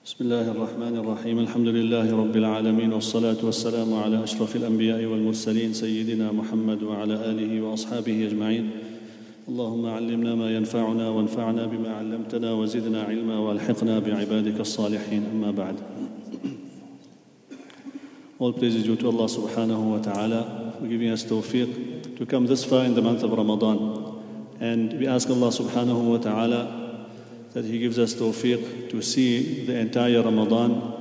بسم الله الرحمن الرحيم. الحمد لله رب العالمين والصلاة والسلام على أشرف الأنبياء والمرسلين سيدنا محمد وعلى آله وأصحابه أجمعين. اللهم علمنا ما ينفعنا وانفعنا بما علمتنا وزدنا علما وألحقنا بعبادك الصالحين. أما بعد. All praises due to Allah subhanahu wa ta'ala for giving us tawfiq to come this far in the month of Ramadan. And we ask Allah subhanahu wa ta'ala that He gives us tawfiq to see the entire Ramadan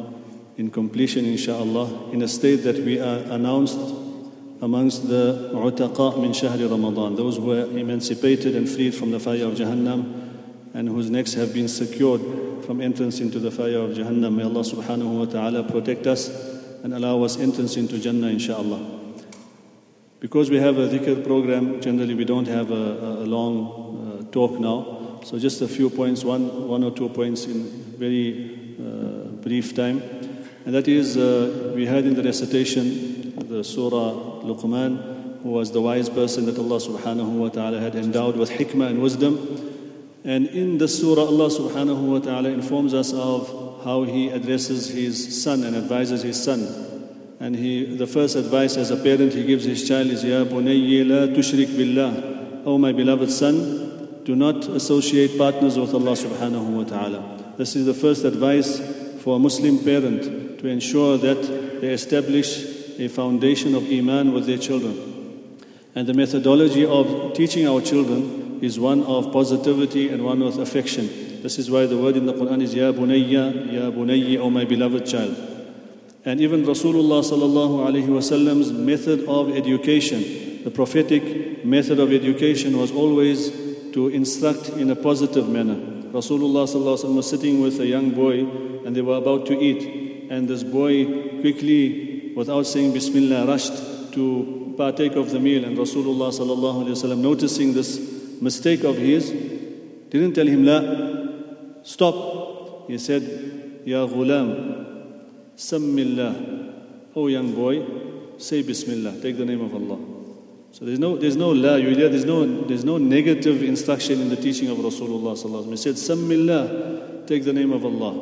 in completion, inshaAllah, in a state that we are announced amongst the utaqa min shahri Ramadan, those who are emancipated and freed from the fire of Jahannam and whose necks have been secured from entrance into the fire of Jahannam. May Allah subhanahu wa ta'ala protect us and allow us entrance into Jannah, inshaAllah. Because we have a dhikr program, generally we don't have a, a long uh, talk now. So just a few points, one, one or two points in very uh, brief time. And that is, uh, we had in the recitation the Surah Luqman, who was the wise person that Allah subhanahu wa ta'ala had endowed with hikmah and wisdom. And in the surah, Allah subhanahu wa ta'ala informs us of how he addresses his son and advises his son. And he, the first advice as a parent he gives his child is, Ya bunayya la tushrik billah. O my beloved son, do not associate partners with Allah subhanahu wa ta'ala. This is the first advice for a Muslim parent to ensure that they establish a foundation of Iman with their children. And the methodology of teaching our children is one of positivity and one of affection. This is why the word in the Quran is Ya Bunayya, Ya Bunayya, O my beloved child. And even Rasulullah sallallahu alaihi wasallam's method of education, the prophetic method of education was always to instruct in a positive manner. Rasulullah was sitting with a young boy and they were about to eat. And this boy quickly, without saying Bismillah, rushed to partake of the meal. And Rasulullah noticing this mistake of his, didn't tell him La, Stop. He said, Ya ghulam, sammillah. Oh young boy, say Bismillah. Take the name of Allah. So there's no, there's no la, you there's no, there's no negative instruction in the teaching of Rasulullah sallallahu He said, Sammillah, take the name of Allah.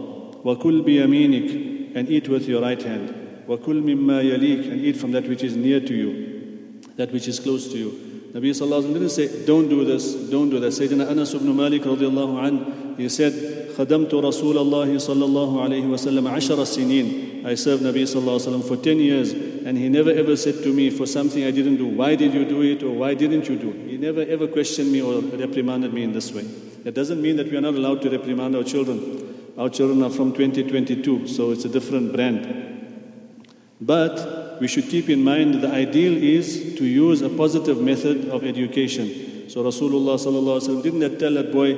Wakul biyaminik, and eat with your right hand. Wakul mimma yalik, and eat from that which is near to you, that which is close to you. Nabi sallallahu didn't say, don't do this, don't do that. Sayyidina Anas ibn Malik radiallahu anh, he said, خدمت رسول الله صلى الله عليه وسلم عشر سنين. I served Nabi sallallahu alaihi wasallam for 10 years and he never ever said to me for something I didn't do, why did you do it or why didn't you do it? He never ever questioned me or reprimanded me in this way. That doesn't mean that we are not allowed to reprimand our children. Our children are from 2022, so it's a different brand. But we should keep in mind the ideal is to use a positive method of education. So Rasulullah didn't tell that boy,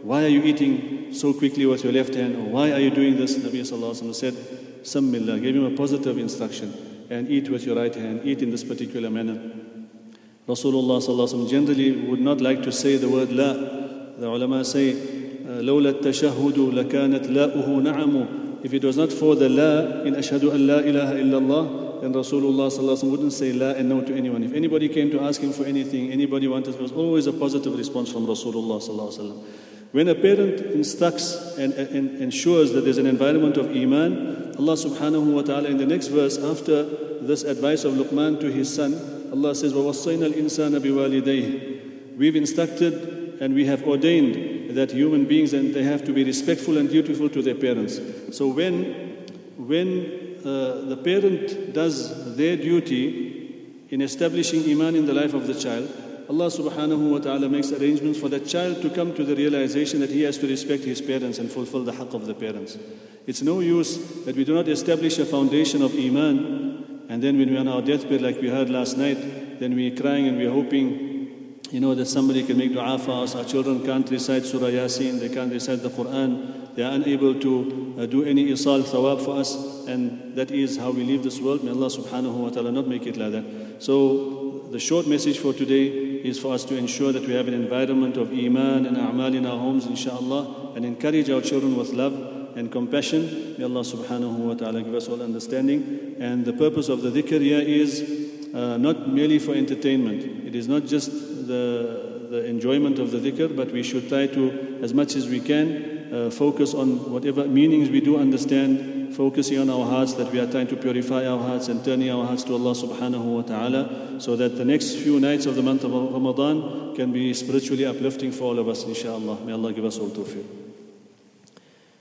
why are you eating so quickly with your left hand? Or why are you doing this? Nabi said, Sammillah, gave him a positive instruction And eat with your right hand, eat in this particular manner. Rasulullah Sallallahu generally would not like to say the word la. The ulama say, لولا التشهد لكانت لاؤه نعم If it was not for the la in ashhadu an la ilaha illallah, then Rasulullah wouldn't say la and no to anyone. If anybody came to ask him for anything, anybody wanted, it was always a positive response from Rasulullah sallallahu when a parent instructs and, and, ensures that there's an environment of Iman, Allah subhanahu wa ta'ala in the next verse, after this advice of Luqman to his son, Allah says, وَوَصَّيْنَا الْإِنسَانَ بِوَالِدَيْهِ We've instructed and we have ordained that human beings and they have to be respectful and dutiful to their parents. So when, when uh, the parent does their duty in establishing Iman in the life of the child, Allah subhanahu wa ta'ala makes arrangements for that child to come to the realization that he has to respect his parents and fulfill the haqq of the parents. It's no use that we do not establish a foundation of Iman and then when we're on our deathbed, like we heard last night, then we're crying and we're hoping, you know, that somebody can make dua for us. Our children can't recite Surah Yasin, they can't recite the Quran, they are unable to uh, do any isal thawab for us, and that is how we leave this world. May Allah subhanahu wa ta'ala not make it like that. So, the short message for today is for us to ensure that we have an environment of iman and a'mal in our homes, inshallah, and encourage our children with love and compassion. May Allah subhanahu wa ta'ala give us all understanding. And the purpose of the dhikr here is uh, not merely for entertainment. It is not just the, the enjoyment of the dhikr, but we should try to, as much as we can, uh, focus on whatever meanings we do understand, focusing on our hearts that we are trying to purify our hearts and turning our hearts to Allah subhanahu wa ta'ala so that the next few nights of the month of Ramadan can be spiritually uplifting for all of us, inshallah. May Allah give us all tawfiq.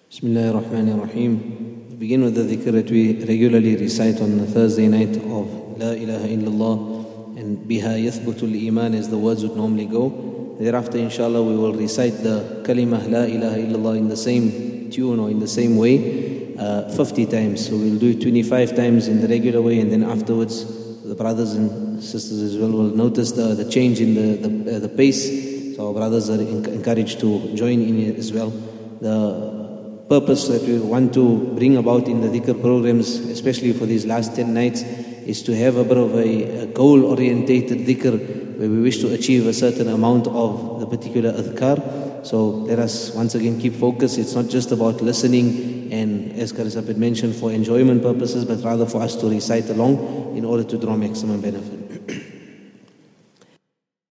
Bismillah ar-Rahman ar-Rahim. We begin with the dhikr that we regularly recite on the Thursday night of La ilaha illallah and Biha yathbutul iman as the words would normally go. Thereafter, inshallah, we will recite the kalimah La ilaha illallah in the same tune or in the same way uh, 50 times. So we'll do it 25 times in the regular way, and then afterwards, the brothers and sisters as well will notice the, the change in the, the, uh, the pace. So our brothers are encouraged to join in as well. The purpose that we want to bring about in the dhikr programs, especially for these last 10 nights, is to have a bit of a, a goal orientated dhikr where we wish to achieve a certain amount of the particular adhkar. So let us once again keep focus. It's not just about listening and, as Karisab had mentioned, for enjoyment purposes, but rather for us to recite along in order to draw maximum benefit.